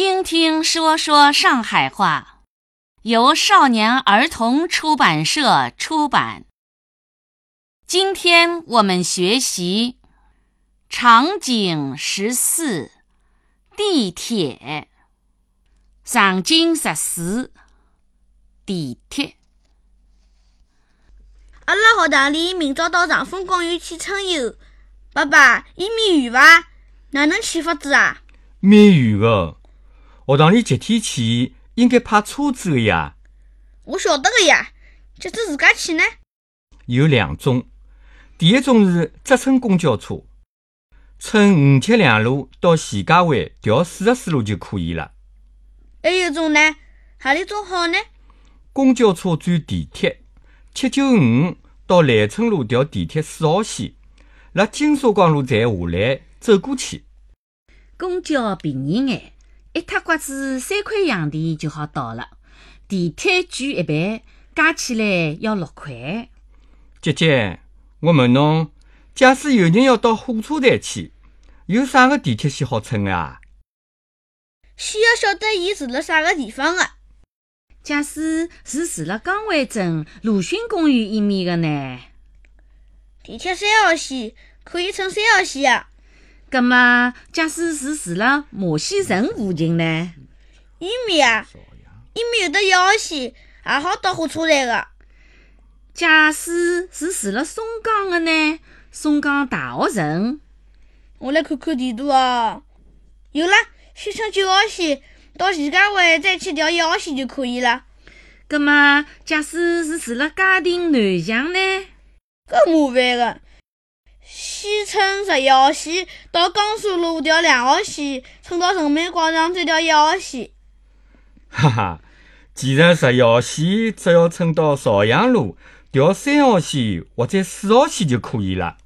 听听说说上海话，由少年儿童出版社出版。今天我们学习场景十四：地铁。场景十四：地铁。阿拉学堂里明朝到长风公园去春游，爸爸，伊免远伐？哪能去法子啊？蛮远个，学堂里集体去应该派车子个呀。我晓得个呀，接着自家去呢。有两种，第一种是职称公交车，乘五七两路到徐家汇调四十四路就可以了。还有种呢，何里种好呢？公交车转地铁，七九五到兰村路调地铁四号线，辣金沙江路站下来。走过去，公交便宜眼，一塌瓜子三块洋钿就好到了。地铁贵一倍，加起来要六块。姐姐，我问侬，假使有人要到火车站去，有啥个地铁线好乘啊？需要晓得伊住辣啥个地方的。假使是住辣江湾镇鲁迅公园一面的呢？地铁三号线可以乘三号线啊。葛么，假使是住辣马戏城附近呢？伊面啊，伊面有得一号线，也好到火车站个。假使是住辣松江的呢？松江大学城。我来看看地图哦。有了，先乘九号线到徐家汇，再去调一号线就可以了。葛么，假使是住辣嘉定南翔呢？搿麻烦个。先乘十一号线到江苏路调两号线，乘到人民广场再调一号线。哈哈，其实十一号线只要乘到朝阳路调三号线或者四号线就可以了。